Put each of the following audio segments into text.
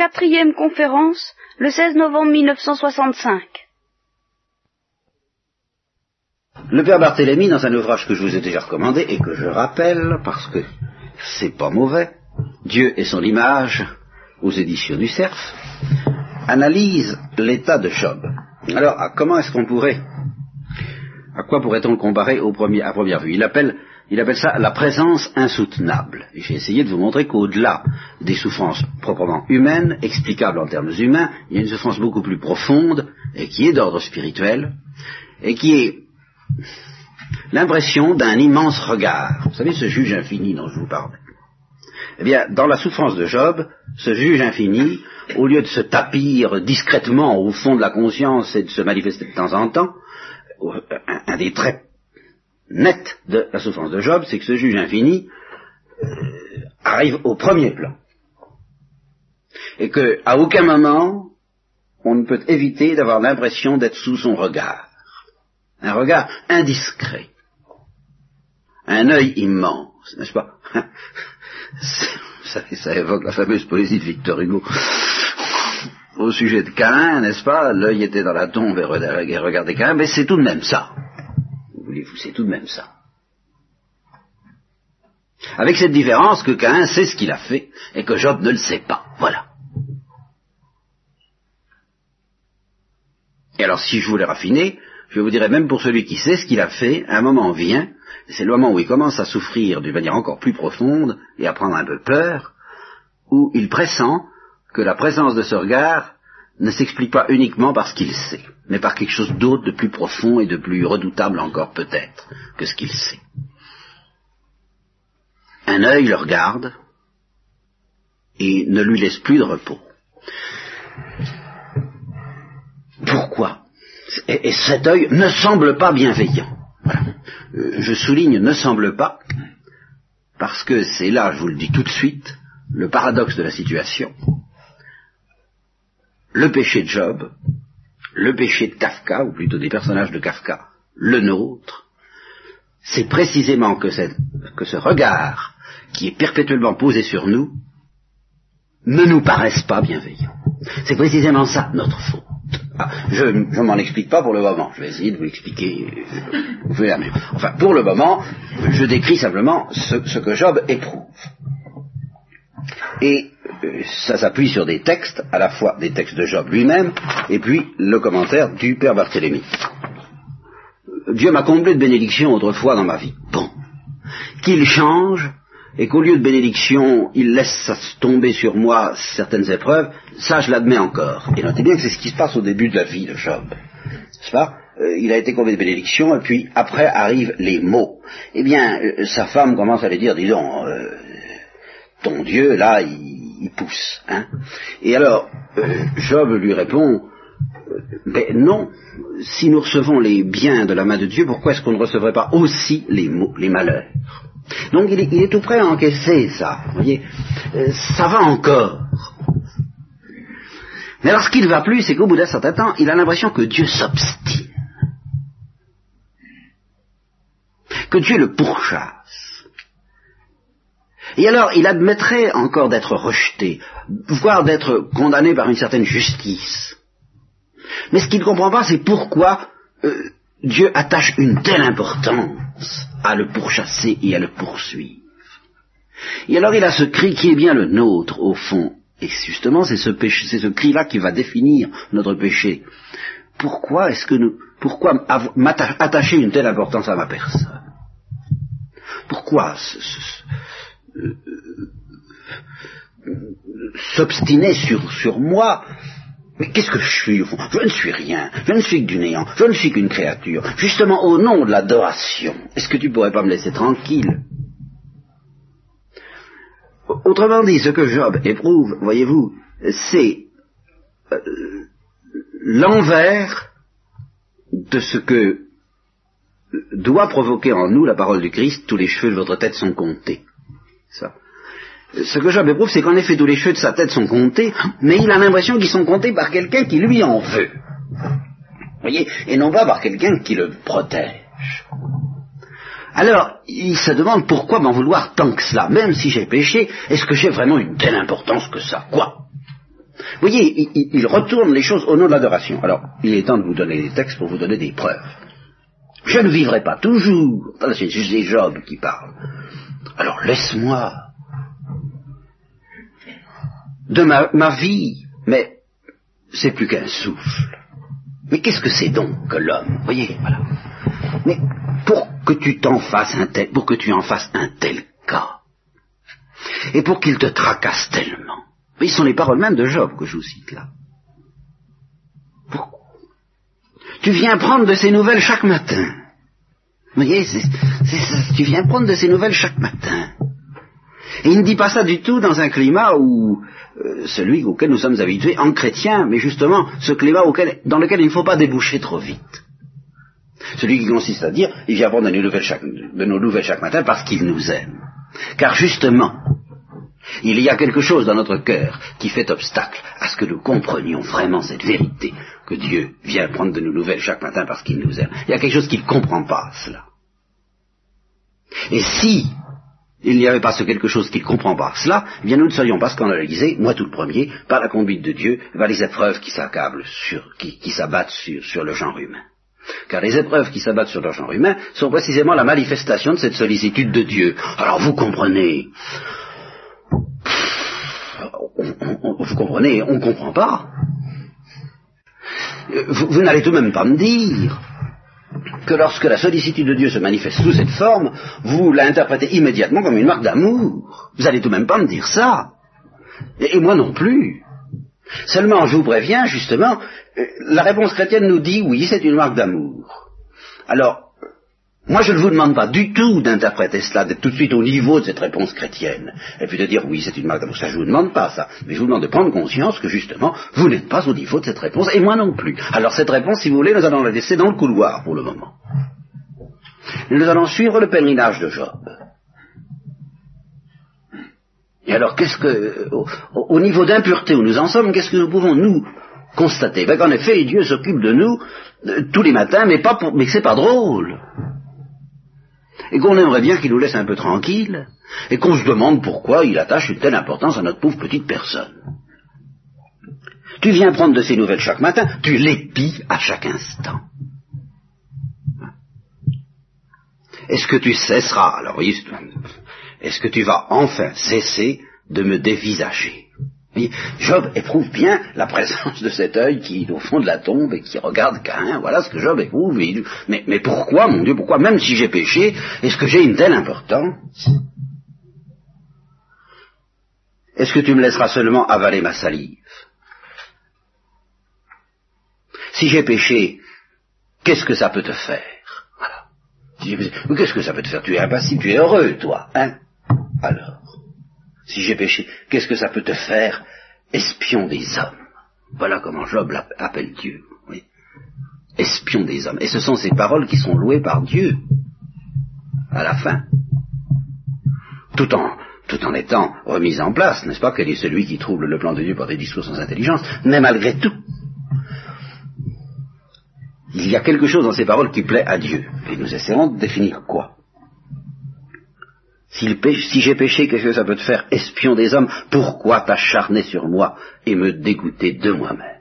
quatrième conférence, le 16 novembre 1965. Le père Barthélemy, dans un ouvrage que je vous ai déjà recommandé et que je rappelle parce que c'est pas mauvais, Dieu et son image, aux éditions du Cerf, analyse l'état de Job. Alors, comment est-ce qu'on pourrait, à quoi pourrait-on le comparer au premier, à première vue? Il appelle il appelle ça la présence insoutenable. J'ai essayé de vous montrer qu'au-delà des souffrances proprement humaines, explicables en termes humains, il y a une souffrance beaucoup plus profonde, et qui est d'ordre spirituel, et qui est l'impression d'un immense regard. Vous savez, ce juge infini dont je vous parle. Eh bien, dans la souffrance de Job, ce juge infini, au lieu de se tapir discrètement au fond de la conscience et de se manifester de temps en temps, un, des traits net de la souffrance de Job, c'est que ce juge infini euh, arrive au premier plan. Et qu'à aucun moment, on ne peut éviter d'avoir l'impression d'être sous son regard. Un regard indiscret. Un œil immense, n'est-ce pas? Ça, ça, évoque la fameuse poésie de Victor Hugo. Au sujet de Cain, n'est-ce pas? L'œil était dans la tombe et regardait Cain, mais c'est tout de même ça voulez-vous, c'est tout de même ça. Avec cette différence que Cain sait ce qu'il a fait et que Job ne le sait pas. Voilà. Et alors si je voulais raffiner, je vous dirais même pour celui qui sait ce qu'il a fait, un moment vient, c'est le moment où il commence à souffrir d'une manière encore plus profonde et à prendre un peu peur, où il pressent que la présence de ce regard ne s'explique pas uniquement par ce qu'il sait, mais par quelque chose d'autre de plus profond et de plus redoutable encore peut-être que ce qu'il sait. Un œil le regarde et ne lui laisse plus de repos. Pourquoi? Et, cet œil ne semble pas bienveillant. Euh, je souligne ne semble pas, parce que c'est là, je vous le dis tout de suite, le paradoxe de la situation le péché de Job, le péché de Kafka, ou plutôt des personnages de Kafka, le nôtre, c'est précisément que, ce regard qui est perpétuellement posé sur nous ne nous paraisse pas bienveillant. C'est précisément ça notre faute. Ah, je ne m'en explique pas pour le moment. Je vais essayer de vous l'expliquer. Vous la même. Enfin, pour le moment, je décris simplement ce que Job éprouve. Et euh, ça s'appuie sur des textes, à la fois des textes de Job lui-même, et puis le commentaire du Père Barthélemy. Dieu m'a comblé de bénédictions autrefois dans ma vie. Bon. Qu'il change, et qu'au lieu de bénédiction, il laisse tomber sur moi certaines épreuves, ça je l'admets encore. Et notez bien que c'est ce qui se passe au début de la vie de Job. N'est-ce pas? Euh, Il a été comblé de bénédictions, et puis après arrivent les mots. Eh bien, euh, sa femme commence à lui dire, disons, ton Dieu, là, il, pousse. Hein. Et alors, euh, Job lui répond, euh, ben non, si nous recevons les biens de la main de Dieu, pourquoi est-ce qu'on ne recevrait pas aussi les, les malheurs? Donc il est, tout prêt à encaisser ça. Vous voyez, euh, ça va encore. Mais alors ce qui ne va plus, c'est qu'au bout d'un certain temps, il a l'impression que Dieu s'obstine. Que Dieu le pourchasse. Et alors, il admettrait encore d'être rejeté, voire d'être condamné par une certaine justice. Mais ce qu'il ne comprend pas, c'est pourquoi euh, Dieu attache une telle importance à le pourchasser et à le poursuivre. Et alors il a ce cri qui est bien le nôtre, au fond. Et justement, c'est ce, c'est ce cri-là qui va définir notre péché. Pourquoi est-ce que nous, pourquoi attacher une telle importance à ma personne? Pourquoi ce, euh, s'obstiner sur, sur moi, mais qu'est-ce que je suis Je ne suis rien, je ne suis que du néant, je ne suis qu'une créature, justement au nom de l'adoration. Est-ce que tu pourrais pas me laisser tranquille? Autrement dit, ce que Job éprouve, voyez-vous, c'est euh, l'envers de ce que doit provoquer en nous la parole du Christ, tous les cheveux de votre tête sont comptés. Ça. Ce que Job éprouve, c'est qu'en effet, tous les cheveux de sa tête sont comptés, mais il a l'impression qu'ils sont comptés par quelqu'un qui lui en veut. Vous voyez Et non pas par quelqu'un qui le protège. Alors, il se demande pourquoi m'en vouloir tant que cela Même si j'ai péché, est-ce que j'ai vraiment une telle importance que ça? Quoi? Voyez, il, retourne les choses au nom de l'adoration. Alors, il est temps de vous donner des textes pour vous donner des preuves. Je ne vivrai pas toujours. C'est Job qui parle. Alors laisse-moi de ma, vie, mais c'est plus qu'un souffle. Mais qu'est-ce que c'est donc que l'homme Voyez, voilà. Mais pour que tu t'en fasses un tel, pour que tu en fasses un tel cas, et pour qu'il te tracasse tellement, mais ce sont les paroles même de Job que je vous cite là. Pourquoi? Tu viens prendre de ses nouvelles chaque matin. Vous voyez. Tu viens prendre de ses nouvelles chaque matin. Et il ne dit pas ça du tout dans un climat où euh, celui auquel nous sommes habitués en chrétien, mais justement ce climat dans lequel il ne faut pas déboucher trop vite. Celui qui consiste à dire, il vient prendre de nos nouvelles chaque matin parce qu'il nous aime. Car justement, il y a quelque chose dans notre cœur qui fait obstacle à ce que nous comprenions vraiment cette vérité, que Dieu vient prendre de nos nouvelles chaque matin parce qu'il nous aime. Il y a quelque chose qu'il ne comprend pas, cela. Et si il n'y avait pas ce quelque chose qu'il ne comprend pas cela, eh bien nous ne serions pas scandalisés, moi tout le premier, par la conduite de Dieu, par les épreuves qui s'accablent sur, qui, s'abattent sur, sur le genre humain. Car les épreuves qui s'abattent sur le genre humain sont précisément la manifestation de cette sollicitude de Dieu. Alors vous comprenez, vous comprenez, on ne comprend pas. Vous, n'allez tout de même pas me dire que lorsque la sollicitude de Dieu se manifeste sous cette forme, vous l'interprétez immédiatement comme une marque d'amour. Vous allez tout de même pas me dire ça. Et, moi non plus. Seulement, je vous préviens, justement, euh, la réponse chrétienne nous dit oui, c'est une marque d'amour. Alors, moi, je ne vous demande pas du tout d'interpréter cela, d'être tout de suite au niveau de cette réponse chrétienne, et puis de dire oui, c'est une marque d'amour. Ça, je ne vous demande pas ça. Mais je vous demande de prendre conscience que justement, vous n'êtes pas au niveau de cette réponse, et moi non plus. Alors cette réponse, si vous voulez, nous allons la laisser dans le couloir pour le moment. Nous allons suivre le pèlerinage de Job. Et alors, qu'est-ce que, au, niveau d'impureté où nous en sommes, qu'est-ce que nous pouvons nous constater? Ben, Qu'en effet, Dieu s'occupe de nous euh, tous les matins, mais pas pour, mais c'est pas drôle et qu'on aimerait bien qu'il nous laisse un peu tranquille, et qu'on se demande pourquoi il attache une telle importance à notre pauvre petite personne. Tu viens prendre de ces nouvelles chaque matin, tu l'épies à chaque instant. Est-ce que tu cesseras, alors est-ce que tu vas enfin cesser de me dévisager? Job éprouve bien la présence de cet œil qui est au fond de la tombe et qui regarde Cain. Voilà ce que Job éprouve. Mais, mais pourquoi, mon Dieu, pourquoi, même si j'ai péché, est-ce que j'ai une telle importance? Est-ce que tu me laisseras seulement avaler ma salive? Si j'ai péché, qu'est-ce que ça peut te faire? Voilà. Qu'est-ce que ça peut te faire? Tu es impassible, tu es heureux, toi, hein? Alors? Si j'ai péché, qu'est-ce que ça peut te faire, espion des hommes? Voilà comment Job appelle Dieu. Oui. Espion des hommes. Et ce sont ces paroles qui sont louées par Dieu à la fin. Tout en, tout en étant remises en place, n'est-ce pas, quel est celui qui trouble le plan de Dieu par des discours sans intelligence, mais malgré tout, il y a quelque chose dans ces paroles qui plaît à Dieu. Et nous essaierons de définir quoi. Si j'ai péché, qu'est-ce que ça peut te faire, espion des hommes Pourquoi t'acharner sur moi et me dégoûter de moi-même?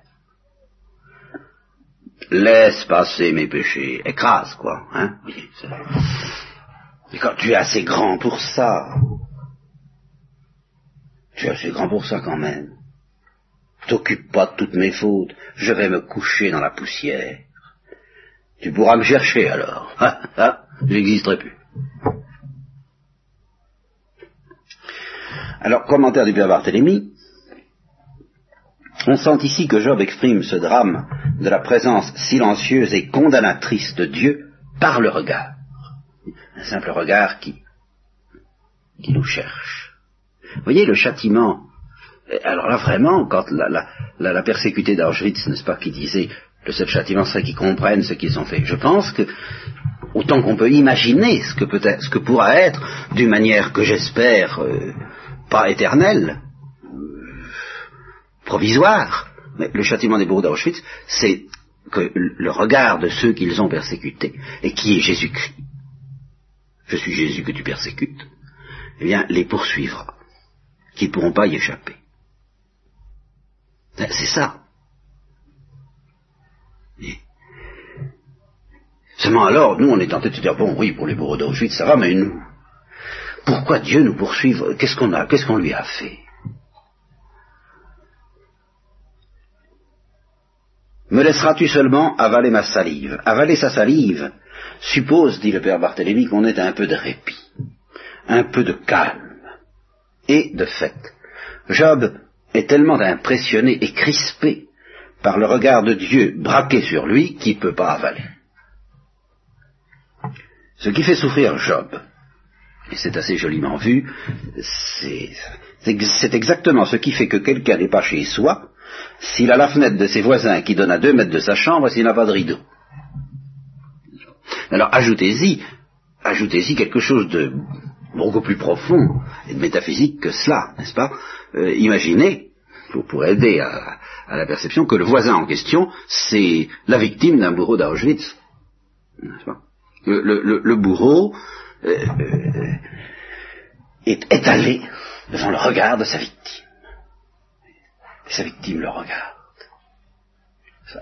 Laisse passer mes péchés, écrase quoi, hein? Et quand tu es assez grand pour ça, tu es assez grand pour ça quand même. T'occupe pas de toutes mes fautes, je vais me coucher dans la poussière. Tu pourras me chercher alors, J'existerai plus. Alors, commentaire du Père Barthélemy, on sent ici que Job exprime ce drame de la présence silencieuse et condamnatrice de Dieu par le regard. Un simple regard qui, qui nous cherche. Vous voyez le châtiment. Alors là, vraiment, quand la, la, la, persécutée d'Auschwitz, n'est-ce pas, qui disait le seul châtiment serait qu'ils comprennent ce qu'ils ont fait. Je pense que autant qu'on peut imaginer ce que, peut être, ce que pourra être, d'une manière que j'espère euh, pas éternel, provisoire, mais le châtiment des bourreaux d'Auschwitz, c'est que le regard de ceux qu'ils ont persécutés, et qui est Jésus-Christ, je suis Jésus que tu persécutes, eh bien, les poursuivra, qu'ils ne pourront pas y échapper. C'est ça. Seulement alors, nous, on est tenté de se dire, bon, oui, pour les bourreaux d'Auschwitz, ça va, mais nous, pourquoi Dieu nous poursuit Qu'est-ce qu'on a? Qu'est-ce qu'on lui a fait? Me laisseras-tu seulement avaler ma salive? Avaler sa salive suppose, dit le père Barthélemy, qu'on ait un peu de répit, un peu de calme. Et, de fait, Job est tellement impressionné et crispé par le regard de Dieu braqué sur lui qu'il ne peut pas avaler. Ce qui fait souffrir Job, et c'est assez joliment vu, c'est exactement ce qui fait que quelqu'un n'est pas chez soi s'il a la fenêtre de ses voisins qui donne à deux mètres de sa chambre s'il n'a pas de rideau. Alors ajoutez-y, ajoutez-y quelque chose de beaucoup plus profond et de métaphysique que cela, n'est-ce pas? Euh, Imaginez, pour, aider à, la perception, que le voisin en question, c'est la victime d'un bourreau d'Auschwitz. Le, bourreau euh, euh, est étalé devant le regard de sa victime. Sa victime le regarde.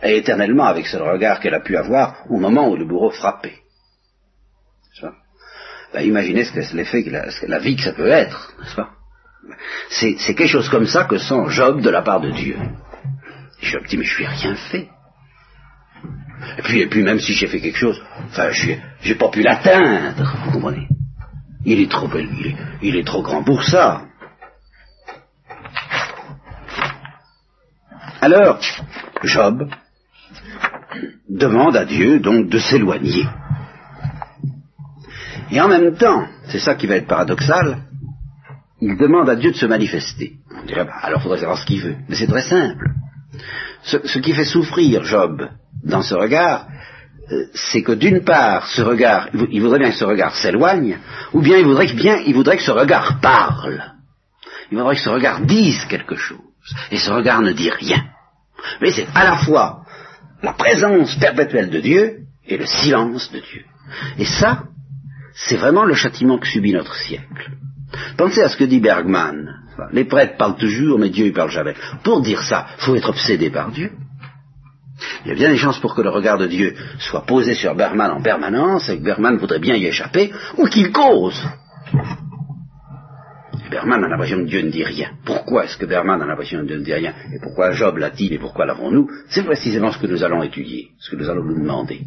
Et éternellement avec ce regard qu'elle a pu avoir au moment où le bourreau frappait. Ben, imaginez ce que l'effet, la, la vie que ça peut être, n'est-ce pas? C'est, quelque chose comme ça que sent Job de la part de Dieu. Job dit, mais je lui ai rien fait. Et puis, et puis même si j'ai fait quelque chose, enfin, j'ai pas pu l'atteindre, vous comprenez il est, trop, il, il est trop grand pour ça. Alors, Job demande à Dieu donc de s'éloigner. Et en même temps, c'est ça qui va être paradoxal, il demande à Dieu de se manifester. On dirait, bah, alors il faudrait savoir ce qu'il veut. Mais c'est très simple. Ce, qui fait souffrir Job dans ce regard, euh, c'est que d'une part, ce regard, il voudrait bien que ce regard s'éloigne, ou bien il voudrait, bien il voudrait que ce regard parle. Il voudrait que ce regard dise quelque chose. Et ce regard ne dit rien. Mais c'est à la fois la présence perpétuelle de Dieu et le silence de Dieu. Et ça, c'est vraiment le châtiment que subit notre siècle. Pensez à ce que dit Bergman. Les prêtres parlent toujours, mais Dieu ne parle jamais. Pour dire ça, il faut être obsédé par Dieu. Il y a bien des chances pour que le regard de Dieu soit posé sur Bergman en permanence, et que Bergman voudrait bien y échapper, ou qu'il cause. Berman a l'impression que Dieu ne dit rien. Pourquoi est-ce que Berman a l'impression que Dieu ne dit rien? Et pourquoi Job l'a-t-il et pourquoi l'avons-nous? C'est précisément ce que nous allons étudier, ce que nous allons nous demander.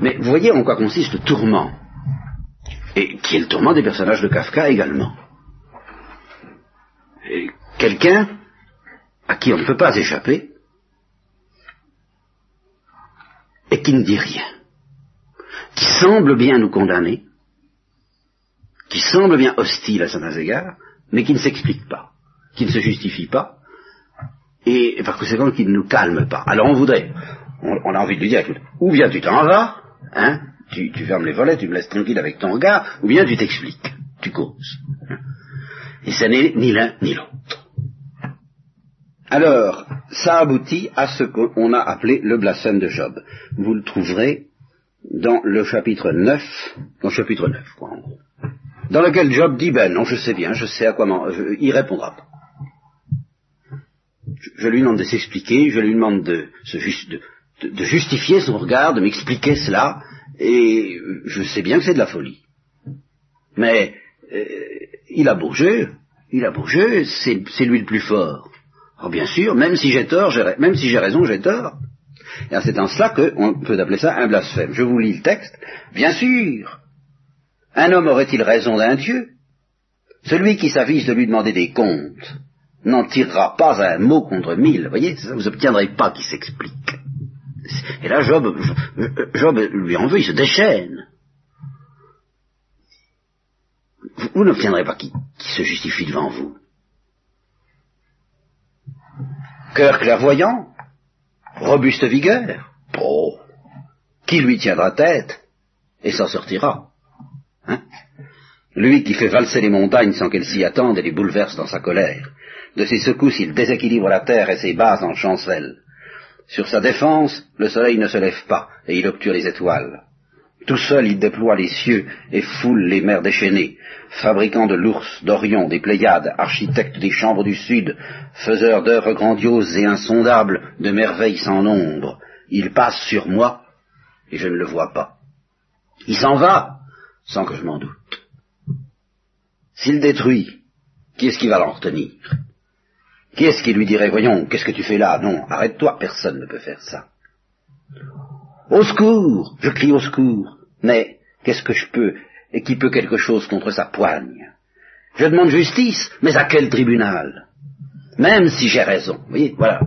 Mais vous voyez en quoi consiste le tourment, et qui est le tourment des personnages de Kafka également. Quelqu'un à qui on ne peut pas échapper, et qui ne dit rien, qui semble bien nous condamner, qui semble bien hostile à certains égards, mais qui ne s'explique pas, qui ne se justifie pas, et par conséquent qui ne nous calme pas. Alors on voudrait, on, a envie de lui dire, écoute, ou bien tu t'en vas, hein, tu, fermes les volets, tu me laisses tranquille avec ton regard, ou bien tu t'expliques, tu causes. Et ce n'est ni l'un ni l'autre. Alors, ça aboutit à ce qu'on a appelé le blasphème de Job. Vous le trouverez dans le chapitre 9, dans le chapitre 9, quoi, en gros dans lequel Job dit, ben non, je sais bien, je sais à quoi il répondra pas. Je, lui demande de s'expliquer, je lui demande de, justifier son regard, de m'expliquer cela, et je sais bien que c'est de la folie. Mais euh, il a beau il a beau c'est lui le plus fort. Alors bien sûr, même si j'ai tort, même si j'ai raison, j'ai tort. Et c'est en cela qu'on peut appeler ça un blasphème. Je vous lis le texte. Bien sûr, un homme aurait-il raison d'un Dieu? Celui qui s'avise de lui demander des comptes n'en tirera pas un mot contre mille. Vous voyez, vous n'obtiendrez pas qu'il s'explique. Et là, Job, Job lui en veut, il se déchaîne. Vous, n'obtiendrez pas qu'il se justifie devant vous. Cœur clairvoyant, robuste vigueur, oh, qui lui tiendra tête et s'en sortira Hein? Lui qui fait valser les montagnes sans qu'elles s'y attendent et les bouleverse dans sa colère. De ses secousses, il déséquilibre la terre et ses bases en chancellent. Sur sa défense, le soleil ne se lève pas, et il obture les étoiles. Tout seul, il déploie les cieux et foule les mers déchaînées, fabricant de l'ours, d'Orion, des Pléiades, architecte des chambres du Sud, faiseur d'œuvres grandioses et insondables, de merveilles sans nombre. Il passe sur moi et je ne le vois pas. Il s'en va sans que je m'en doute. S'il détruit, qui est-ce qui va l'en retenir? Qui est-ce qui lui dirait, voyons, qu'est-ce que tu fais là? Non, arrête-toi, personne ne peut faire ça. Au secours Je crie au secours. Mais qu'est-ce que je peux et qui peut quelque chose contre sa poigne? Je demande justice, mais à quel tribunal? Même si j'ai raison, vous voyez, voilà.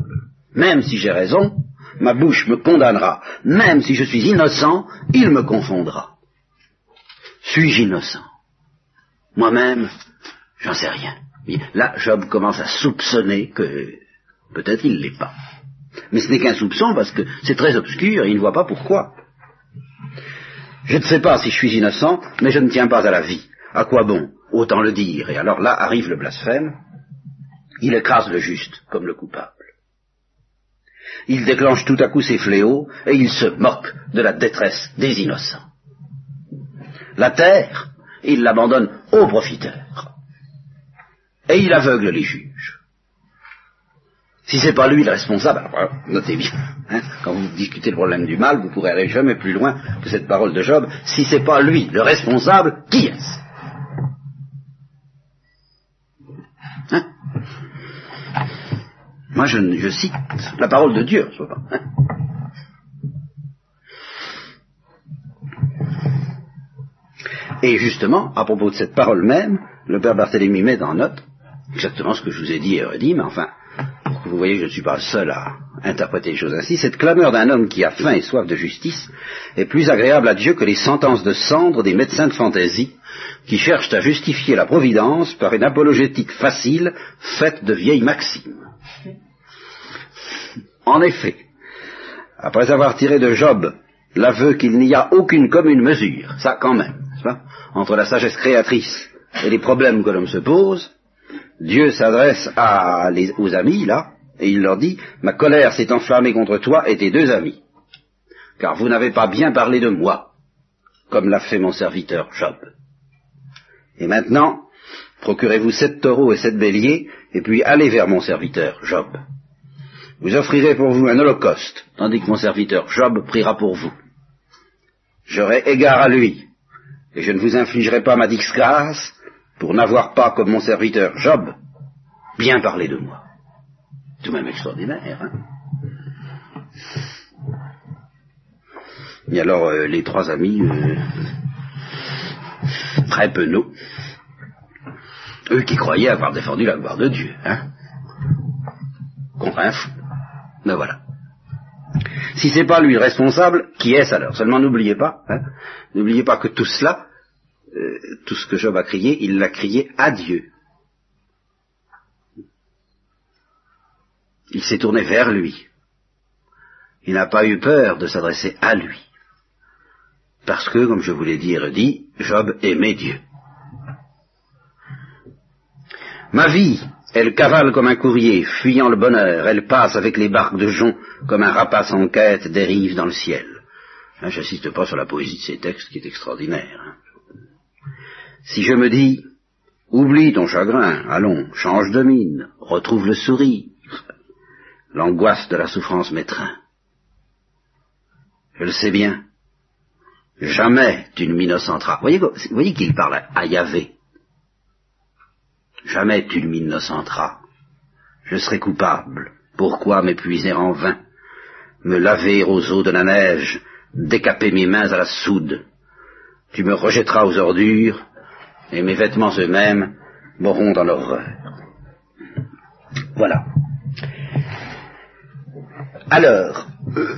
Même si j'ai raison, ma bouche me condamnera. Même si je suis innocent, il me confondra. Suis-je innocent? Moi-même, j'en sais rien. Là, Job commence à soupçonner que peut-être il l'est pas. Mais ce n'est qu'un soupçon parce que c'est très obscur et il ne voit pas pourquoi. Je ne sais pas si je suis innocent, mais je ne tiens pas à la vie. À quoi bon Autant le dire? Et alors là arrive le blasphème. Il écrase le juste comme le coupable. Il déclenche tout à coup ses fléaux et il se moque de la détresse des innocents. La terre, il l'abandonne aux profiteurs. Et il aveugle les juges. Si c'est pas lui le responsable, alors, notez bien, hein, quand vous discutez le problème du mal, vous pourrez aller jamais plus loin que cette parole de Job. Si c'est pas lui le responsable, qui est-ce? Hein? Moi, je, cite la parole de Dieu, pas. Hein Et justement, à propos de cette parole même, le père Barthélemy met en note exactement ce que je vous ai dit et redit, mais enfin, vous voyez je ne suis pas seul à interpréter les choses ainsi, cette clameur d'un homme qui a faim et soif de justice est plus agréable à Dieu que les sentences de cendre des médecins de fantaisie qui cherchent à justifier la providence par une apologétique facile faite de vieilles maximes. En effet, après avoir tiré de Job l'aveu qu'il n'y a aucune commune mesure, ça quand même, pas, entre la sagesse créatrice et les problèmes que l'homme se pose, Dieu s'adresse aux amis, là, et il leur dit, ma colère s'est enflammée contre toi et tes deux amis, car vous n'avez pas bien parlé de moi, comme l'a fait mon serviteur Job. Et maintenant, procurez-vous sept taureaux et sept béliers, et puis allez vers mon serviteur Job. Vous offrirez pour vous un holocauste, tandis que mon serviteur Job priera pour vous. J'aurai égard à lui, et je ne vous infligerai pas ma disgrâce pour n'avoir pas, comme mon serviteur Job, bien parlé de moi tout de même extraordinaire. Hein et alors euh, les trois amis, euh, très penauds, eux qui croyaient avoir défendu la gloire de Dieu, hein, contre un fou. Ben voilà. Si c'est pas lui le responsable, qui est-ce alors? Seulement n'oubliez pas, hein, n'oubliez pas que tout cela, euh, tout ce que Job a crié, il l'a crié à Dieu. Il s'est tourné vers lui. Il n'a pas eu peur de s'adresser à lui. Parce que, comme je vous l'ai dit et Job aimait Dieu. Ma vie, elle cavale comme un courrier, fuyant le bonheur, elle passe avec les barques de jonc comme un rapace en quête dérive dans le ciel. Hein, J'insiste pas sur la poésie de ces textes qui est extraordinaire. Hein. Si je me dis, oublie ton chagrin, allons, change de mine, retrouve le sourire, l'angoisse de la souffrance m'étreint. Je le sais bien. Jamais tu ne m'innocenteras. Voyez, qu'il parle à Yahvé. Jamais tu ne m'innocenteras. Je serai coupable. Pourquoi m'épuiser en vain? Me laver aux eaux de la neige, décaper mes mains à la soude. Tu me rejetteras aux ordures, et mes vêtements eux-mêmes mourront dans l'horreur. Voilà. Alors, euh,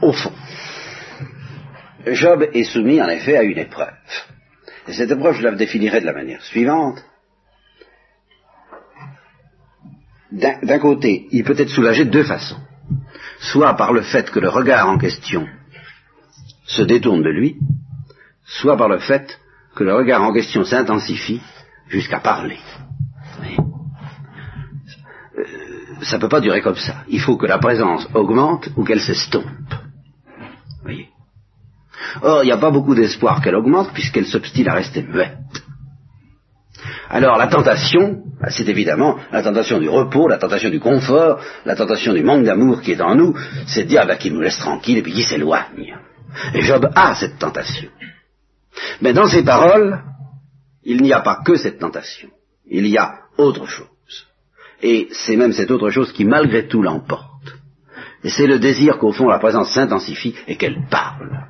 au fond, Job est soumis en effet à une épreuve. Et cette épreuve, je la définirai de la manière suivante. D'un côté, il peut être soulagé de deux façons. Soit par le fait que le regard en question se détourne de lui, soit par le fait que le regard en question s'intensifie jusqu'à parler ça ne peut pas durer comme ça. Il faut que la présence augmente ou qu'elle s'estompe. Voyez. Or, il n'y a pas beaucoup d'espoir qu'elle augmente puisqu'elle s'obstine à rester muette. Alors la tentation, bah, c'est évidemment la tentation du repos, la tentation du confort, la tentation du manque d'amour qui est en nous, c'est de dire bah, qu'il nous laisse tranquille et puis qu'il s'éloigne. Et Job a cette tentation. Mais dans ses paroles, il n'y a pas que cette tentation. Il y a autre chose. Et c'est même cette autre chose qui malgré tout l'emporte. Et c'est le désir qu'au fond la présence s'intensifie et qu'elle parle.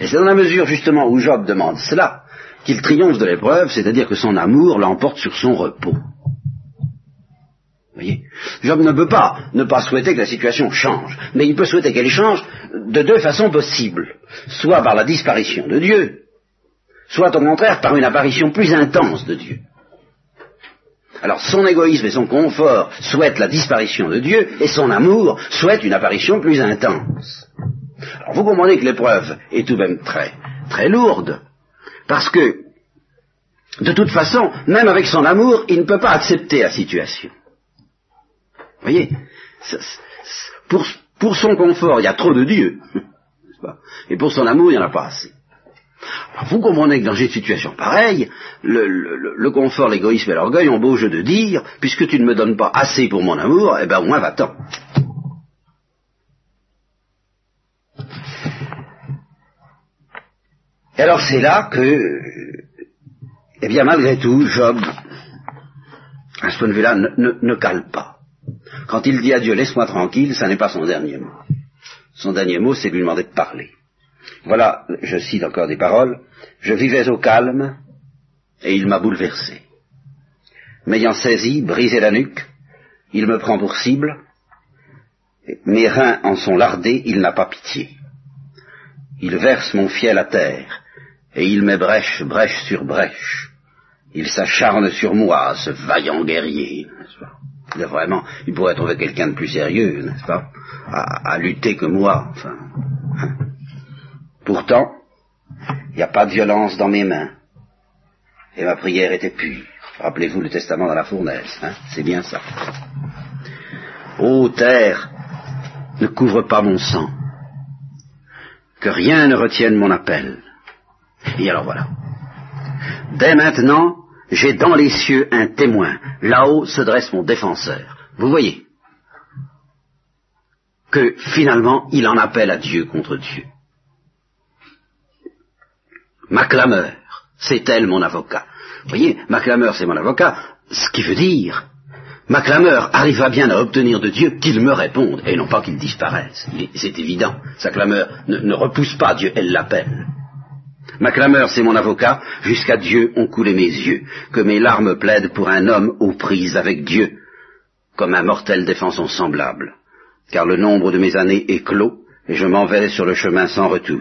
Et c'est dans la mesure justement où Job demande cela qu'il triomphe de l'épreuve, c'est-à-dire que son amour l'emporte sur son repos. Voyez Job ne peut pas ne pas souhaiter que la situation change, mais il peut souhaiter qu'elle change de deux façons possibles, soit par la disparition de Dieu, soit au contraire par une apparition plus intense de Dieu. Alors son égoïsme et son confort souhaitent la disparition de Dieu, et son amour souhaite une apparition plus intense. Alors vous comprenez que l'épreuve est tout de même très, très lourde, parce que, de toute façon, même avec son amour, il ne peut pas accepter la situation. Vous voyez pour, pour son confort, il y a trop de Dieu, et pour son amour, il n'y en a pas assez vous comprenez que dans une situation pareille, le, confort, l'égoïsme et l'orgueil ont beau jeu de dire, puisque tu ne me donnes pas assez pour mon amour, eh bien au moins va-t'en. Et alors c'est là que, eh bien malgré tout, Job, à ce point de vue-là, ne, ne cale pas. Quand il dit à Dieu, laisse-moi tranquille, ça n'est pas son dernier mot. Son dernier mot, c'est lui demander de parler. Voilà, je cite encore des paroles, je vivais au calme, et il m'a bouleversé. M'ayant saisi, brisé la nuque, il me prend pour cible, mes reins en sont lardés, il n'a pas pitié. Il verse mon fiel à terre, et il met brèche, brèche sur brèche. Il s'acharne sur moi, ce vaillant guerrier, pas? Vraiment, il pourrait trouver quelqu'un de plus sérieux, n'est-ce pas? À, à, lutter que moi, enfin. Hein Pourtant, il n'y a pas de violence dans mes mains. Et ma prière était pure. Rappelez-vous le testament dans la fournaise, hein? C'est bien ça. Ô terre, ne couvre pas mon sang, que rien ne retienne mon appel. Et alors voilà. Dès maintenant, j'ai dans les cieux un témoin. Là-haut se dresse mon défenseur. Vous voyez que finalement, il en appelle à Dieu contre Dieu. Ma clameur, c'est elle mon avocat. Vous voyez, ma clameur, c'est mon avocat, ce qui veut dire, ma clameur arrivera bien à obtenir de Dieu qu'il me réponde, et non pas qu'il disparaisse. C'est évident, sa clameur ne, repousse pas Dieu, elle l'appelle. Ma clameur, c'est mon avocat, jusqu'à Dieu ont coulé mes yeux, que mes larmes plaident pour un homme aux prises avec Dieu, comme un mortel défend son semblable, car le nombre de mes années est clos, et je m'en vais sur le chemin sans retour.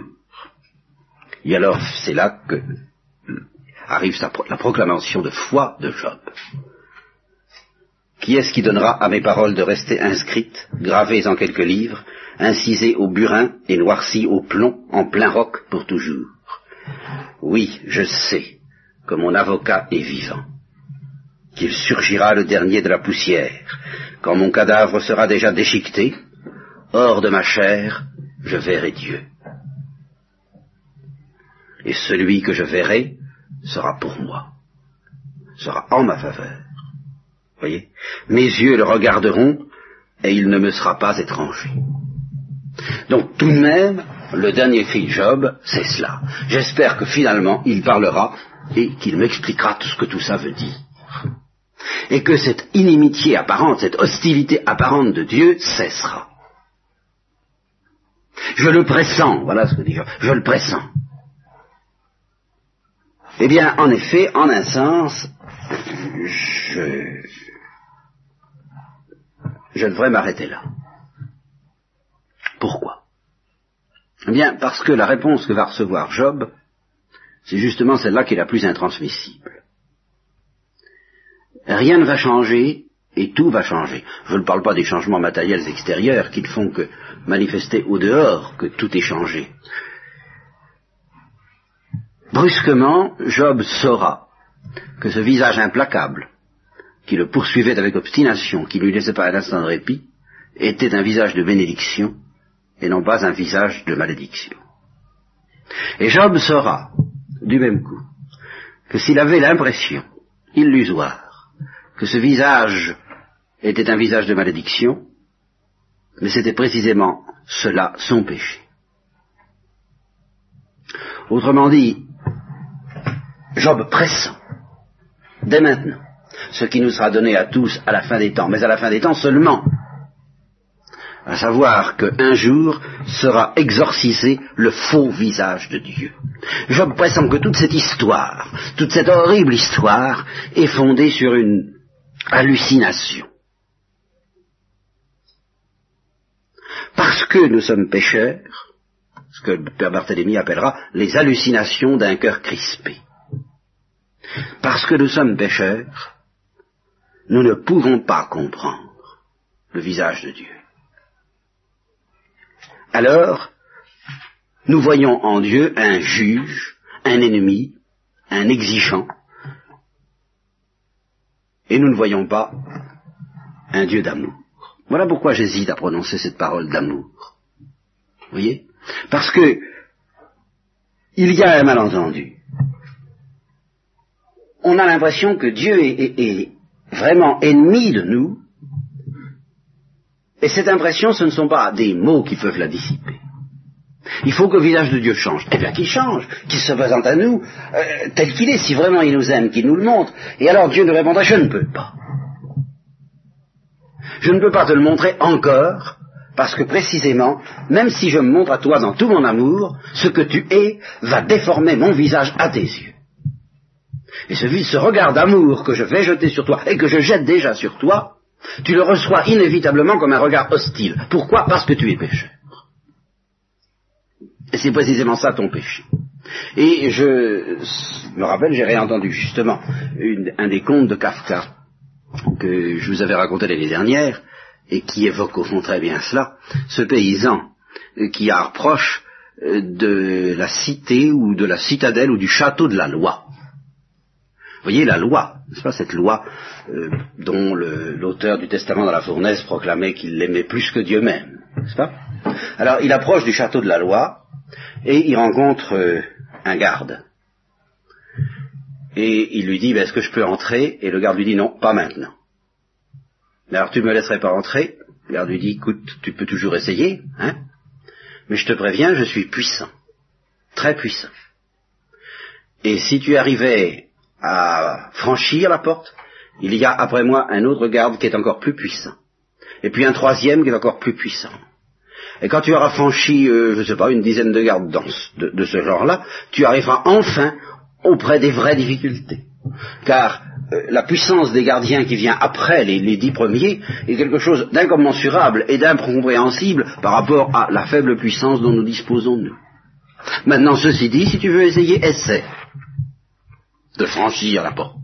Et alors, c'est là que arrive la proclamation de foi de Job. Qui est-ce qui donnera à mes paroles de rester inscrites, gravées en quelques livres, incisées au burin et noircies au plomb, en plein roc pour toujours? Oui, je sais que mon avocat est vivant, qu'il surgira le dernier de la poussière, quand mon cadavre sera déjà déchiqueté, hors de ma chair, je verrai Dieu et celui que je verrai sera pour moi, sera en ma faveur. Voyez? Mes yeux le regarderont et il ne me sera pas étranger. Donc tout de même, le dernier fils Job, c'est cela. J'espère que finalement il parlera et qu'il m'expliquera tout ce que tout ça veut dire. Et que cette inimitié apparente, cette hostilité apparente de Dieu cessera. Je le pressens, voilà ce que dit Job, je le pressens. Eh bien, en effet, en un sens, je, je devrais m'arrêter là. Pourquoi? Eh bien, parce que la réponse que va recevoir Job, c'est justement celle-là qui est la plus intransmissible. Rien ne va changer et tout va changer. Je ne parle pas des changements matériels extérieurs qui ne font que manifester au dehors que tout est changé. Brusquement, Job saura que ce visage implacable, qui le poursuivait avec obstination, qui lui laissait pas un instant de répit, était un visage de bénédiction et non pas un visage de malédiction. Et Job saura, du même coup, que s'il avait l'impression, illusoire, que ce visage était un visage de malédiction, mais c'était précisément cela son péché. Autrement dit, Job pressent, dès maintenant, ce qui nous sera donné à tous à la fin des temps, mais à la fin des temps seulement, à savoir qu'un jour sera exorcisé le faux visage de Dieu. Job pressent que toute cette histoire, toute cette horrible histoire, est fondée sur une hallucination. Parce que nous sommes pécheurs, ce que Père Barthélemy appellera les hallucinations d'un cœur crispé. Parce que nous sommes pécheurs, nous ne pouvons pas comprendre le visage de Dieu. Alors, nous voyons en Dieu un juge, un ennemi, un exigeant, et nous ne voyons pas un Dieu d'amour. Voilà pourquoi j'hésite à prononcer cette parole d'amour. Vous voyez? Parce que il y a un malentendu. On a l'impression que Dieu est, est, vraiment ennemi de nous, et cette impression, ce ne sont pas des mots qui peuvent la dissiper. Il faut que le visage de Dieu change. Eh bien, qu'il change, qu'il se présente à nous euh, tel qu'il est, si vraiment il nous aime, qu'il nous le montre. Et alors Dieu nous répondra, je ne peux pas. Je ne peux pas te le montrer encore, parce que précisément, même si je me montre à toi dans tout mon amour, ce que tu es va déformer mon visage à tes yeux. Et ce, ce regard d'amour que je vais jeter sur toi, et que je jette déjà sur toi, tu le reçois inévitablement comme un regard hostile. Pourquoi? Parce que tu es pécheur. Et c'est précisément ça ton péché. Et je me rappelle, j'ai réentendu justement un des contes de Kafka que je vous avais raconté l'année dernière, et qui évoque au fond très bien cela, ce paysan qui a reproche de la cité ou de la citadelle ou du château de la loi. Vous voyez la loi, n'est-ce pas cette loi euh, dont l'auteur du Testament dans la fournaise proclamait qu'il l'aimait plus que Dieu même, n'est-ce pas? Alors il approche du château de la loi et il rencontre euh, un garde. Et il lui dit, ben, est-ce que je peux entrer? Et le garde lui dit, non, pas maintenant. Mais alors tu me laisserais pas entrer? Le garde lui dit, écoute, tu peux toujours essayer, hein? Mais je te préviens, je suis puissant, très puissant. Et si tu arrivais à franchir la porte, il y a après moi un autre garde qui est encore plus puissant. Et puis un troisième qui est encore plus puissant. Et quand tu auras franchi, euh, je ne sais pas, une dizaine de gardes de, de ce genre-là, tu arriveras enfin auprès des vraies difficultés. Car euh, la puissance des gardiens qui vient après les, les dix premiers est quelque chose d'incommensurable et d'incompréhensible par rapport à la faible puissance dont nous disposons nous. Maintenant, ceci dit, si tu veux essayer, essaie de franchir la porte.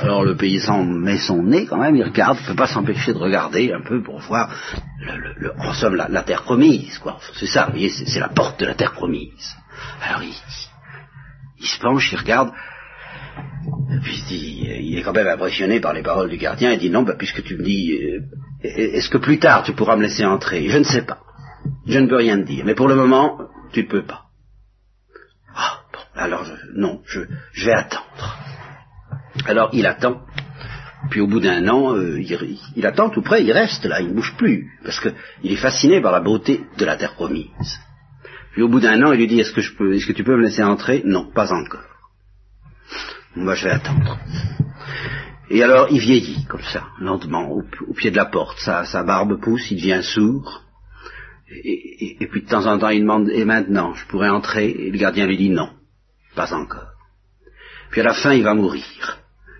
Alors le paysan met son nez quand même, il regarde, il ne peut pas s'empêcher de regarder un peu pour voir, le, en somme, la, terre promise, quoi. C'est ça, vous voyez, c'est la porte de la terre promise. Alors il, il se penche, il regarde, puis il, dit, il est quand même impressionné par les paroles du gardien, il dit non, bah, puisque tu me dis, euh, est-ce que plus tard tu pourras me laisser entrer? Je ne sais pas. Je ne peux rien dire, mais pour le moment, tu ne peux pas. Alors non, je, vais attendre. Alors il attend. Puis au bout d'un an, euh, il, attend tout près, il reste là, il ne bouge plus, parce qu'il est fasciné par la beauté de la terre promise. Puis au bout d'un an, il lui dit Est-ce que, je peux, est-ce que tu peux me laisser entrer? Non, pas encore. Moi, je vais attendre. Et alors, il vieillit, comme ça, lentement, au, pied de la porte. Sa, barbe pousse, il devient sourd. Et, et, puis de temps en temps, il demande Et maintenant, je pourrais entrer Et le gardien lui dit Non, pas encore. Puis à la fin, il va mourir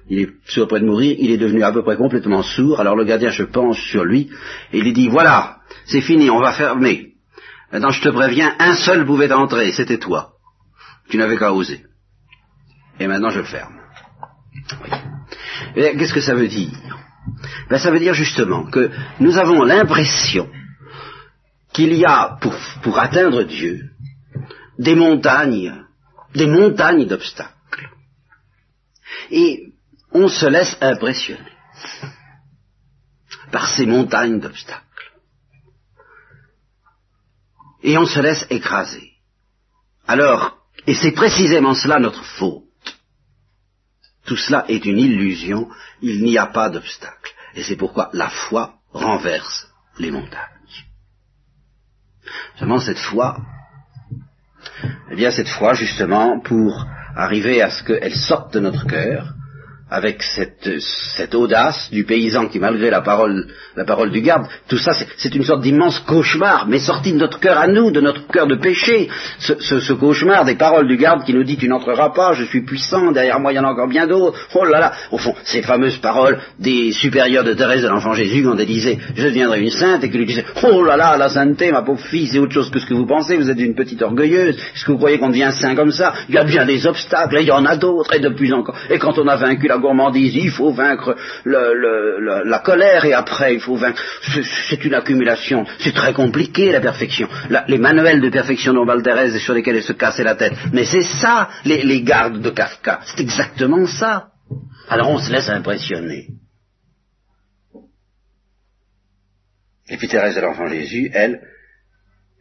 il est sur le point de mourir, il est devenu à peu près complètement sourd, alors le gardien se penche sur lui, et il lui dit, voilà, c'est fini, on va fermer. Maintenant, je te préviens, un seul pouvait entrer, c'était toi. Tu n'avais qu'à oser. Et maintenant, je ferme. Qu'est-ce que ça veut dire? Ben, Ça veut dire justement que nous avons l'impression qu'il y a, pour atteindre Dieu, des montagnes, des montagnes d'obstacles. Et on se laisse impressionner par ces montagnes d'obstacles. Et on se laisse écraser. Alors, et c'est précisément cela notre faute. Tout cela est une illusion, il n'y a pas d'obstacle. Et c'est pourquoi la foi renverse les montagnes. Seulement cette foi, eh bien cette foi justement pour arriver à ce qu'elle sorte de notre cœur, avec cette, cette, audace du paysan qui, malgré la parole, la parole du garde, tout ça, c'est une sorte d'immense cauchemar, mais sorti de notre cœur à nous, de notre cœur de péché. Ce, ce, cauchemar des paroles du garde qui nous dit tu n'entreras pas, je suis puissant, derrière moi il y en a encore bien d'autres. Oh là là, au fond, ces fameuses paroles des supérieurs de Thérèse de l'Enfant Jésus quand elle disait je deviendrai une sainte et qui lui disait oh là là, la sainteté, ma pauvre fille, c'est autre chose que ce que vous pensez, vous êtes une petite orgueilleuse. Est-ce que vous croyez qu'on devient saint comme ça? Il y a bien des obstacles, et il y en a d'autres, et de plus encore. Et quand on a vaincu gourmandise, il faut vaincre la colère et après il faut vaincre. C'est une accumulation. C'est très compliqué la perfection. La, les manuels de perfection dont Thérèse sur lesquels elle se cassait la tête. Mais c'est ça les, les gardes de Kafka. C'est exactement ça. Alors on se laisse impressionner. Et puis Thérèse de l'Enfant Jésus, elle,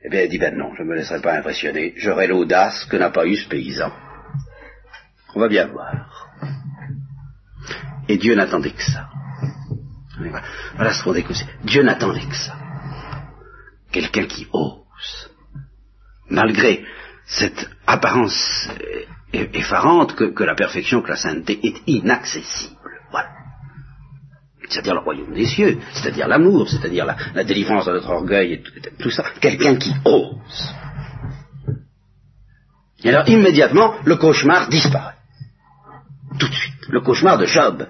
eh bien, elle dit, ben non, je ne me laisserai pas impressionner, j'aurai l'audace que n'a pas eu ce paysan. On va bien voir. Et Dieu n'attendait que ça. Voilà ce qu'on découvre. Dieu n'attendait que ça. Quelqu'un qui ose. Malgré cette apparence effarante que, la perfection, que la sainteté est inaccessible. Voilà. C'est-à-dire le royaume des cieux, c'est-à-dire l'amour, c'est-à-dire la, délivrance de notre orgueil et tout ça. Quelqu'un qui ose. Et alors immédiatement, le cauchemar disparaît. Tout de suite. Le cauchemar de Job.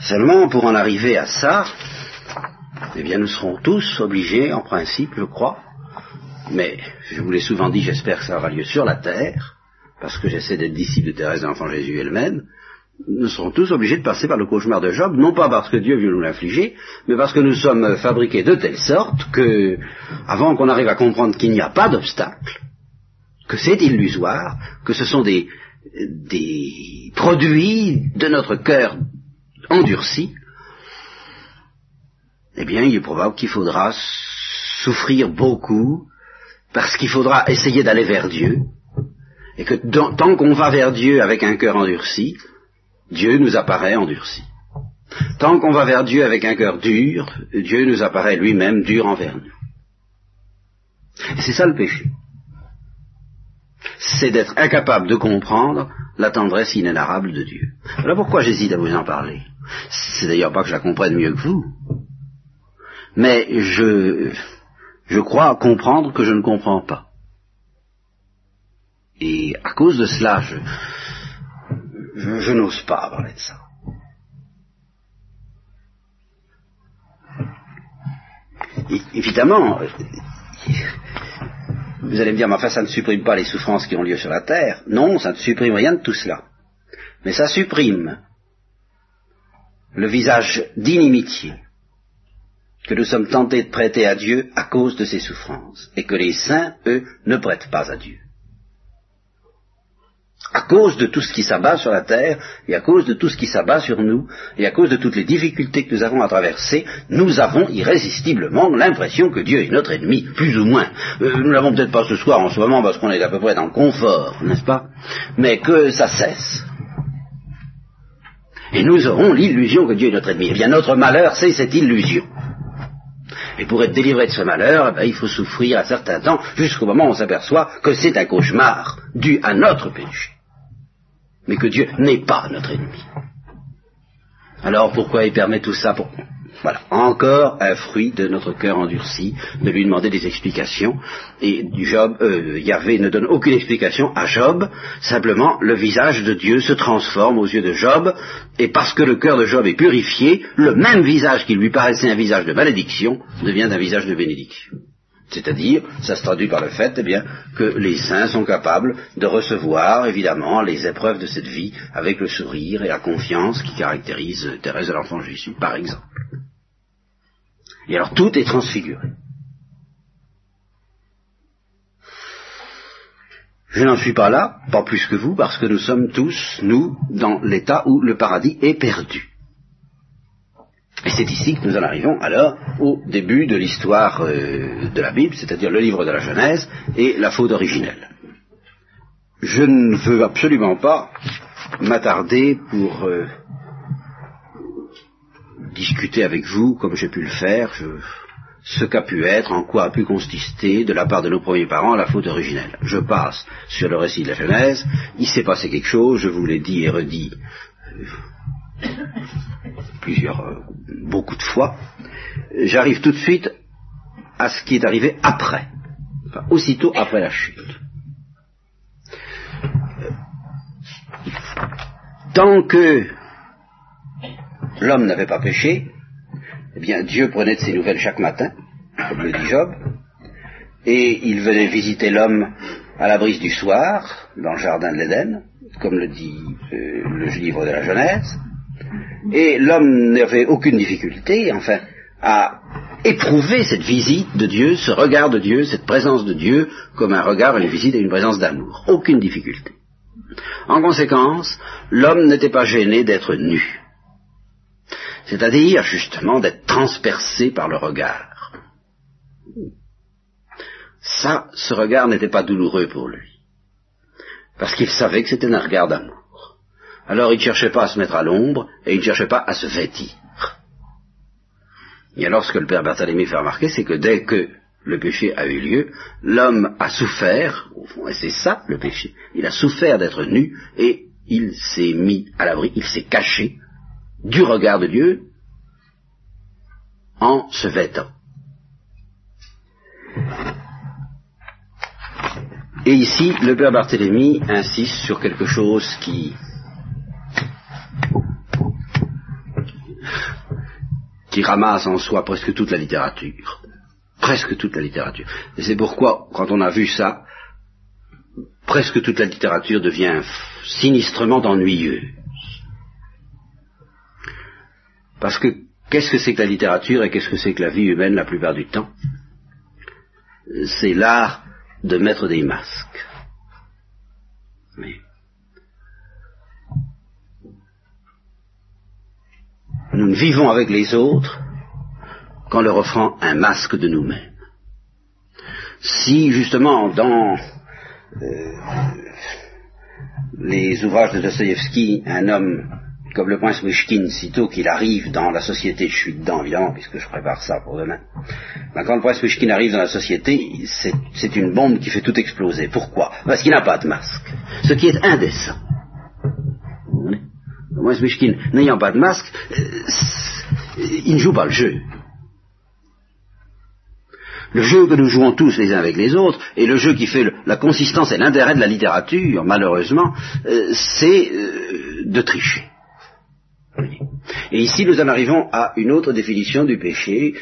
Seulement, pour en arriver à ça, eh bien, nous serons tous obligés, en principe, je crois, mais je vous l'ai souvent dit, j'espère que ça aura lieu sur la terre, parce que j'essaie d'être disciple de Thérèse de l'Enfant Jésus elle-même, nous serons tous obligés de passer par le cauchemar de Job, non pas parce que Dieu veut nous l'infliger, mais parce que nous sommes fabriqués de telle sorte que, avant qu'on arrive à comprendre qu'il n'y a pas d'obstacle, que c'est illusoire, que ce sont des, des produits de notre cœur endurci, eh bien, il est probable qu'il faudra souffrir beaucoup, parce qu'il faudra essayer d'aller vers Dieu, et que tant qu'on va vers Dieu avec un cœur endurci, Dieu nous apparaît endurci. Tant qu'on va vers Dieu avec un cœur dur, Dieu nous apparaît lui-même dur envers nous. C'est ça le péché c'est d'être incapable de comprendre la tendresse inénarrable de Dieu. Voilà pourquoi j'hésite à vous en parler? C'est d'ailleurs pas que je la comprenne mieux que vous, mais je, je crois comprendre que je ne comprends pas. Et à cause de cela, je, je, n'ose pas parler de ça. Évidemment, vous allez me dire, mais enfin, ça ne supprime pas les souffrances qui ont lieu sur la terre. Non, ça ne supprime rien de tout cela. Mais ça supprime le visage d'inimitié que nous sommes tentés de prêter à Dieu à cause de ces souffrances, et que les saints, eux, ne prêtent pas à Dieu à cause de tout ce qui s'abat sur la terre, et à cause de tout ce qui s'abat sur nous, et à cause de toutes les difficultés que nous avons à traverser, nous avons irrésistiblement l'impression que Dieu est notre ennemi, plus ou moins. Euh, nous l'avons peut-être pas ce soir en ce moment parce qu'on est à peu près dans le confort, n'est-ce pas? Mais que ça cesse. Et nous aurons l'illusion que Dieu est notre ennemi. Eh bien, notre malheur, c'est cette illusion. Et pour être délivré de ce malheur, eh il faut souffrir un certain temps, jusqu'au moment où on s'aperçoit que c'est un cauchemar dû à notre péché mais que Dieu n'est pas notre ennemi. Alors pourquoi il permet tout ça pour... Voilà, encore un fruit de notre cœur endurci, de lui demander des explications. Et Job, euh, Yahvé ne donne aucune explication à Job, simplement le visage de Dieu se transforme aux yeux de Job, et parce que le cœur de Job est purifié, le même visage qui lui paraissait un visage de malédiction devient un visage de bénédiction. C'est-à-dire, ça se traduit par le fait eh bien, que les saints sont capables de recevoir, évidemment, les épreuves de cette vie avec le sourire et la confiance qui caractérise Thérèse de l'Enfant Jésus, par exemple. Et alors tout est transfiguré. Je n'en suis pas là, pas plus que vous, parce que nous sommes tous, nous, dans l'état où le paradis est perdu. Et esthéticiste, nous en arrivons alors au début de l'histoire euh, de la Bible, c'est-à-dire le livre de la Genèse et la faute originelle. Je ne veux absolument pas m'attarder pour euh, discuter avec vous, comme j'ai pu le faire, ce qu'a pu être, en quoi a pu consister, de la part de nos premiers parents, la faute originelle. Je passe sur le récit de la Genèse, il s'est passé quelque chose, je vous l'ai dit et redit euh, euh, beaucoup de fois. J'arrive tout de suite à ce qui est arrivé après, aussitôt après la chute. Tant que l'homme n'avait pas péché, eh bien Dieu prenait ses nouvelles chaque matin, comme le dit Job, et il venait visiter l'homme à la brise du soir, dans le jardin de l'Éden, comme le dit euh, le livre de la Genèse, et l'homme n'avait aucune difficulté, enfin, à éprouver cette visite de Dieu, ce regard de Dieu, cette présence de Dieu, comme un regard, une visite et une présence d'amour. Aucune difficulté. En conséquence, l'homme n'était pas gêné d'être nu c'est-à-dire justement d'être transpercé par le regard. Ça, ce regard n'était pas douloureux pour lui, parce qu'il savait que c'était un regard d'amour. Alors il ne cherchait pas à se mettre à l'ombre et il ne cherchait pas à se vêtir. Et alors ce que le père Barthélemy fait remarquer, c'est que dès que le péché a eu lieu, l'homme a souffert, au fond, et c'est ça le péché, il a souffert d'être nu et il s'est mis à l'abri, il s'est caché du regard de Dieu en se vêtant. Et ici, le père Barthélemy insiste sur quelque chose qui qui ramasse en soi presque toute la littérature. Presque toute la littérature. Et c'est pourquoi, quand on a vu ça, presque toute la littérature devient sinistrement ennuyeuse. Parce que qu'est-ce que c'est que la littérature et qu'est-ce que c'est que la vie humaine la plupart du temps? C'est l'art de mettre des masques. Nous ne vivons avec les autres qu'en leur offrant un masque de nous-mêmes. Si justement dans euh, les ouvrages de Dostoïevski, un homme comme le prince Wishkin, sitôt qu'il arrive dans la société, je suis dedans évidemment, puisque je prépare ça pour demain, ben, quand le prince Wishkin arrive dans la société, c'est une bombe qui fait tout exploser. Pourquoi? Parce qu'il n'a pas de masque, ce qui est indécent. Prince Wishkin, n'ayant pas de masque, euh, il ne joue pas le jeu. Le jeu que nous jouons tous les uns avec les autres, et le jeu qui fait la consistance et l'intérêt de la littérature, malheureusement, euh, c'est euh, de tricher. Et ici, nous en arrivons à une autre définition du péché.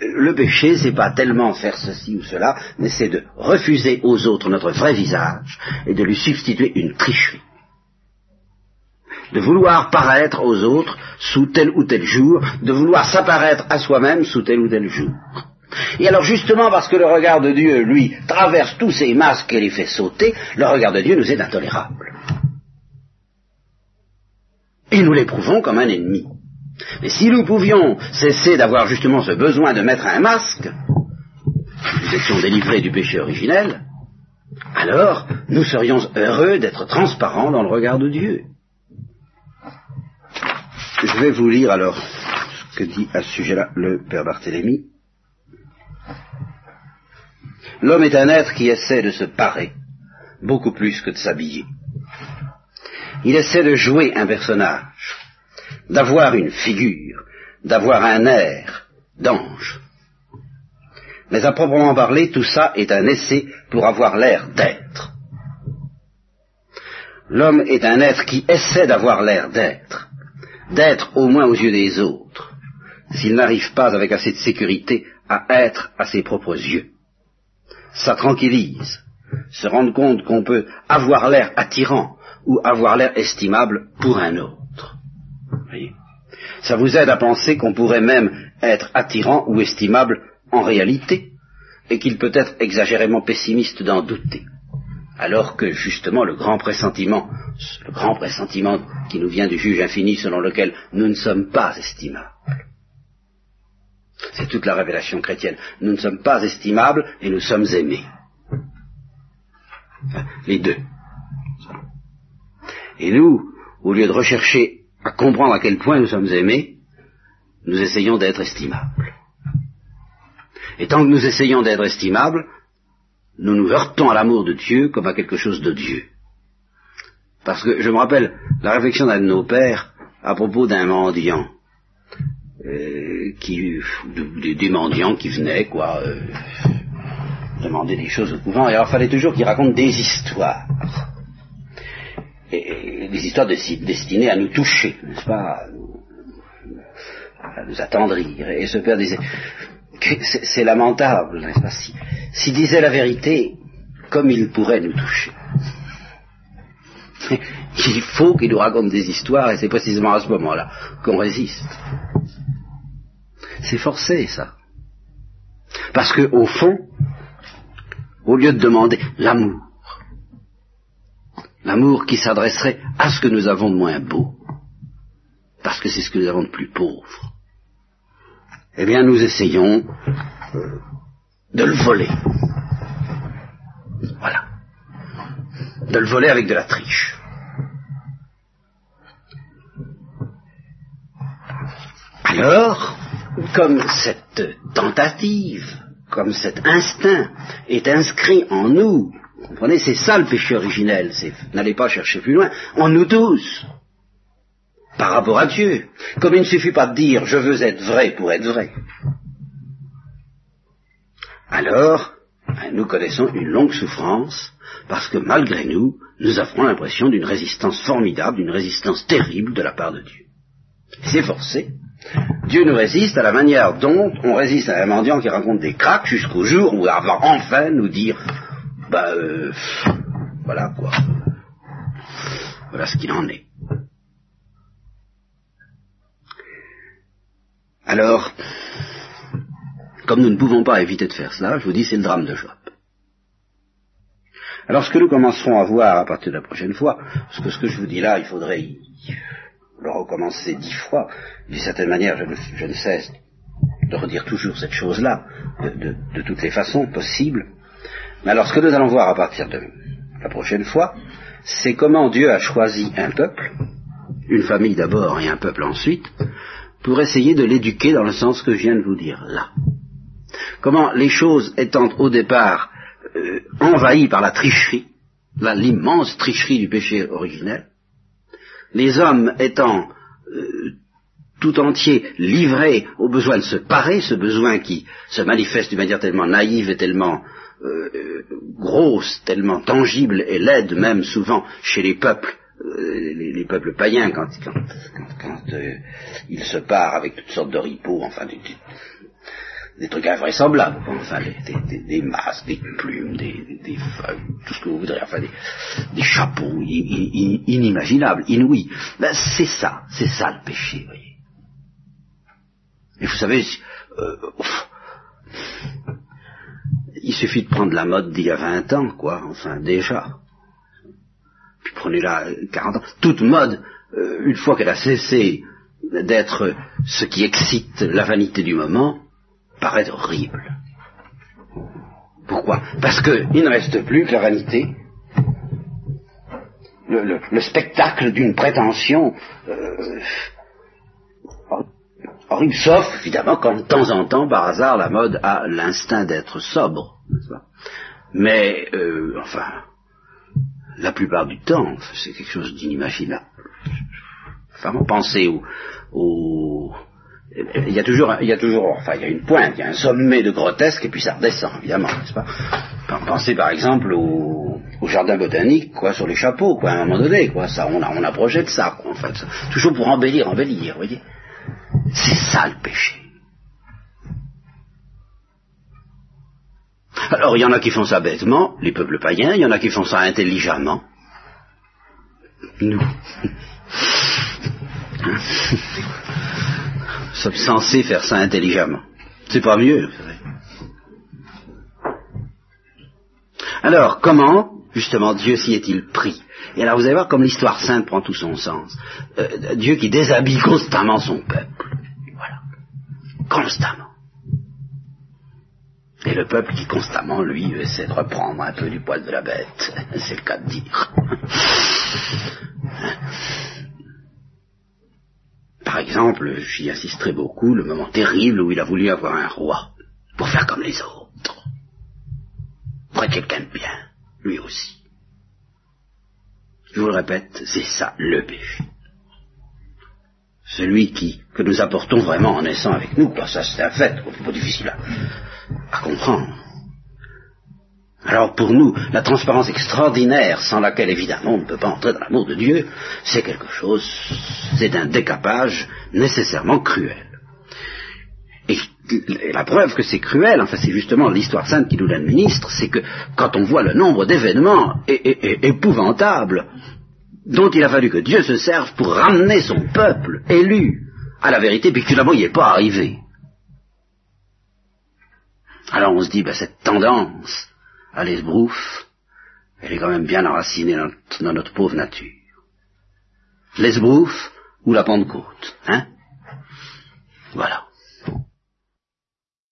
Le péché, c'est pas tellement faire ceci ou cela, mais c'est de refuser aux autres notre vrai visage et de lui substituer une tricherie. De vouloir paraître aux autres sous tel ou tel jour, de vouloir s'apparaître à soi-même sous tel ou tel jour. Et alors justement parce que le regard de Dieu, lui, traverse tous ces masques et les fait sauter, le regard de Dieu nous est intolérable et nous l'éprouvons comme un ennemi. Mais si nous pouvions cesser d'avoir justement ce besoin de mettre un masque, nous étions délivrés du péché originel, alors nous serions heureux d'être transparents dans le regard de Dieu. Je vais vous lire alors ce que dit à ce sujet-là le Père Barthélemy. L'homme est un être qui essaie de se parer, beaucoup plus que de s'habiller. Il essaie de jouer un personnage, d'avoir une figure, d'avoir un air d'ange. Mais à proprement parler, tout ça est un essai pour avoir l'air d'être. L'homme est un être qui essaie d'avoir l'air d'être, d'être au moins aux yeux des autres, s'il n'arrive pas avec assez de sécurité à être à ses propres yeux. Ça tranquillise, se rendre compte qu'on peut avoir l'air attirant, ou avoir l'air estimable pour un autre. Ça vous aide à penser qu'on pourrait même être attirant ou estimable en réalité, et qu'il peut être exagérément pessimiste d'en douter. Alors que justement le grand pressentiment, le grand pressentiment qui nous vient du juge infini selon lequel nous ne sommes pas estimables, toute la révélation chrétienne. Nous ne sommes pas estimables et nous sommes aimés. Les deux. Et nous, au lieu de rechercher à comprendre à quel point nous sommes aimés, nous essayons d'être estimables. Et tant que nous essayons d'être estimables, nous nous heurtons à l'amour de Dieu comme à quelque chose de Dieu. Parce que je me rappelle la réflexion d'un de nos pères à propos d'un mendiant, euh, qui, des, mendiants qui venaient, quoi, euh, demander des choses au couvent, et alors il fallait toujours qu'il raconte des histoires. Et, des histoires destinées à nous toucher, n'est-ce pas, à nous, attendrir. Et ce père disait, c'est lamentable, n'est-ce pas, s'il disait la vérité, comme il pourrait nous toucher. Il faut qu'il nous raconte des histoires et c'est précisément à ce moment-là qu'on résiste. C'est forcé, ça. Parce que, au fond, au lieu de demander l'amour, l'amour qui s'adresserait à ce que nous avons de moins beau, parce que c'est ce que nous avons de plus pauvre, eh bien nous essayons euh, de le voler. Voilà. De le voler avec de la triche. Alors, comme cette tentative, comme cet instinct est inscrit en nous, vous comprenez, c'est ça le péché originel, n'allez pas chercher plus loin, en nous tous, par rapport à Dieu. Comme il ne suffit pas de dire je veux être vrai pour être vrai. Alors, nous connaissons une longue souffrance, parce que malgré nous, nous avons l'impression d'une résistance formidable, d'une résistance terrible de la part de Dieu. C'est forcé, Dieu nous résiste à la manière dont on résiste à un mendiant qui raconte des craques jusqu'au jour où il va enfin nous dire, bah, euh, voilà quoi. Voilà ce qu'il en est. Alors, comme nous ne pouvons pas éviter de faire cela, je vous dis, c'est le drame de Job. Alors, ce que nous commencerons à voir à partir de la prochaine fois, parce que ce que je vous dis là, il faudrait le recommencer dix fois. D'une certaine manière, je ne, cesse de redire toujours cette chose-là, de, toutes les façons possibles. Mais alors, ce que nous allons voir à partir de la prochaine fois, c'est comment Dieu a choisi un peuple, une famille d'abord et un peuple ensuite, pour essayer de l'éduquer dans le sens que je viens de vous dire là. Comment les choses étant au départ euh, envahies par la tricherie, l'immense tricherie du péché originel, les hommes étant euh, tout entiers livrés au besoin de se parer, ce besoin qui se manifeste d'une manière tellement naïve et tellement euh, grosse, tellement tangible et laide même souvent chez les peuples, euh, les, peuples païens quand, ils se parent avec toutes sortes de ripoux, enfin des trucs invraisemblables, enfin des, des, masques, des plumes, des, feuilles, tout ce que vous voudrez, enfin des, chapeaux inimaginables, inouïs. Ben, c'est ça, c'est ça le péché, vous voyez. Et vous savez, euh, il suffit de prendre la mode d'il y a 20 ans, quoi, enfin déjà. Puis prenez la 40 ans. Toute mode, euh, une fois qu'elle a cessé d'être ce qui excite la vanité du moment, paraît horrible. Pourquoi? Parce qu'il ne reste plus que la vanité, le, spectacle d'une prétention euh, horrible, sauf évidemment quand de temps en temps, par hasard, la mode a l'instinct d'être sobre, Mais, euh, enfin, la plupart du temps, c'est quelque chose d'inimaginable. Enfin, pensez au, au il y a toujours, il y a toujours, enfin, il y a une pointe, il y a un sommet de grotesque, et puis ça redescend, évidemment, n'est-ce pas? Pensez par exemple au, jardin botanique, quoi, sur les chapeaux, quoi, à un moment donné, quoi, ça, on, a, on de ça, quoi, en fait, toujours pour embellir, embellir, vous voyez? C'est ça le péché. Alors, il y en a qui font ça bêtement, les peuples païens, il y en a qui font ça intelligemment. Nous. sommes censés faire ça intelligemment. C'est pas mieux. Alors, comment, justement, Dieu s'y est-il pris? Et alors, vous allez voir comme l'histoire sainte prend tout son sens. Euh, Dieu qui déshabille constamment son peuple. Voilà. Constamment. Et le peuple qui constamment, lui, essaie de reprendre un peu du poil de la bête. C'est le cas de dire. Par exemple, j'y insisterai beaucoup, le moment terrible où il a voulu avoir un roi, pour faire comme les autres. Pour être quelqu'un de bien, lui aussi. Je vous le répète, c'est ça le péché. Celui qui, que nous apportons vraiment en naissant avec nous, ça c'est un fait, c'est pas difficile à, à comprendre. Alors pour nous, la transparence extraordinaire, sans laquelle évidemment on ne peut pas entrer dans l'amour de Dieu, c'est quelque chose, c'est un décapage nécessairement cruel. Et, la preuve que c'est cruel, enfin c'est justement l'histoire sainte qui nous l'administre, c'est que quand on voit le nombre d'événements épouvantables dont il a fallu que Dieu se serve pour ramener son peuple élu à la vérité, puis que finalement il n'y est pas arrivé. Alors on se dit, ben, cette tendance à l'esbrouf, elle est quand même bien enracinée dans notre, pauvre nature. L'esbrouf ou la Pentecôte, hein? Voilà.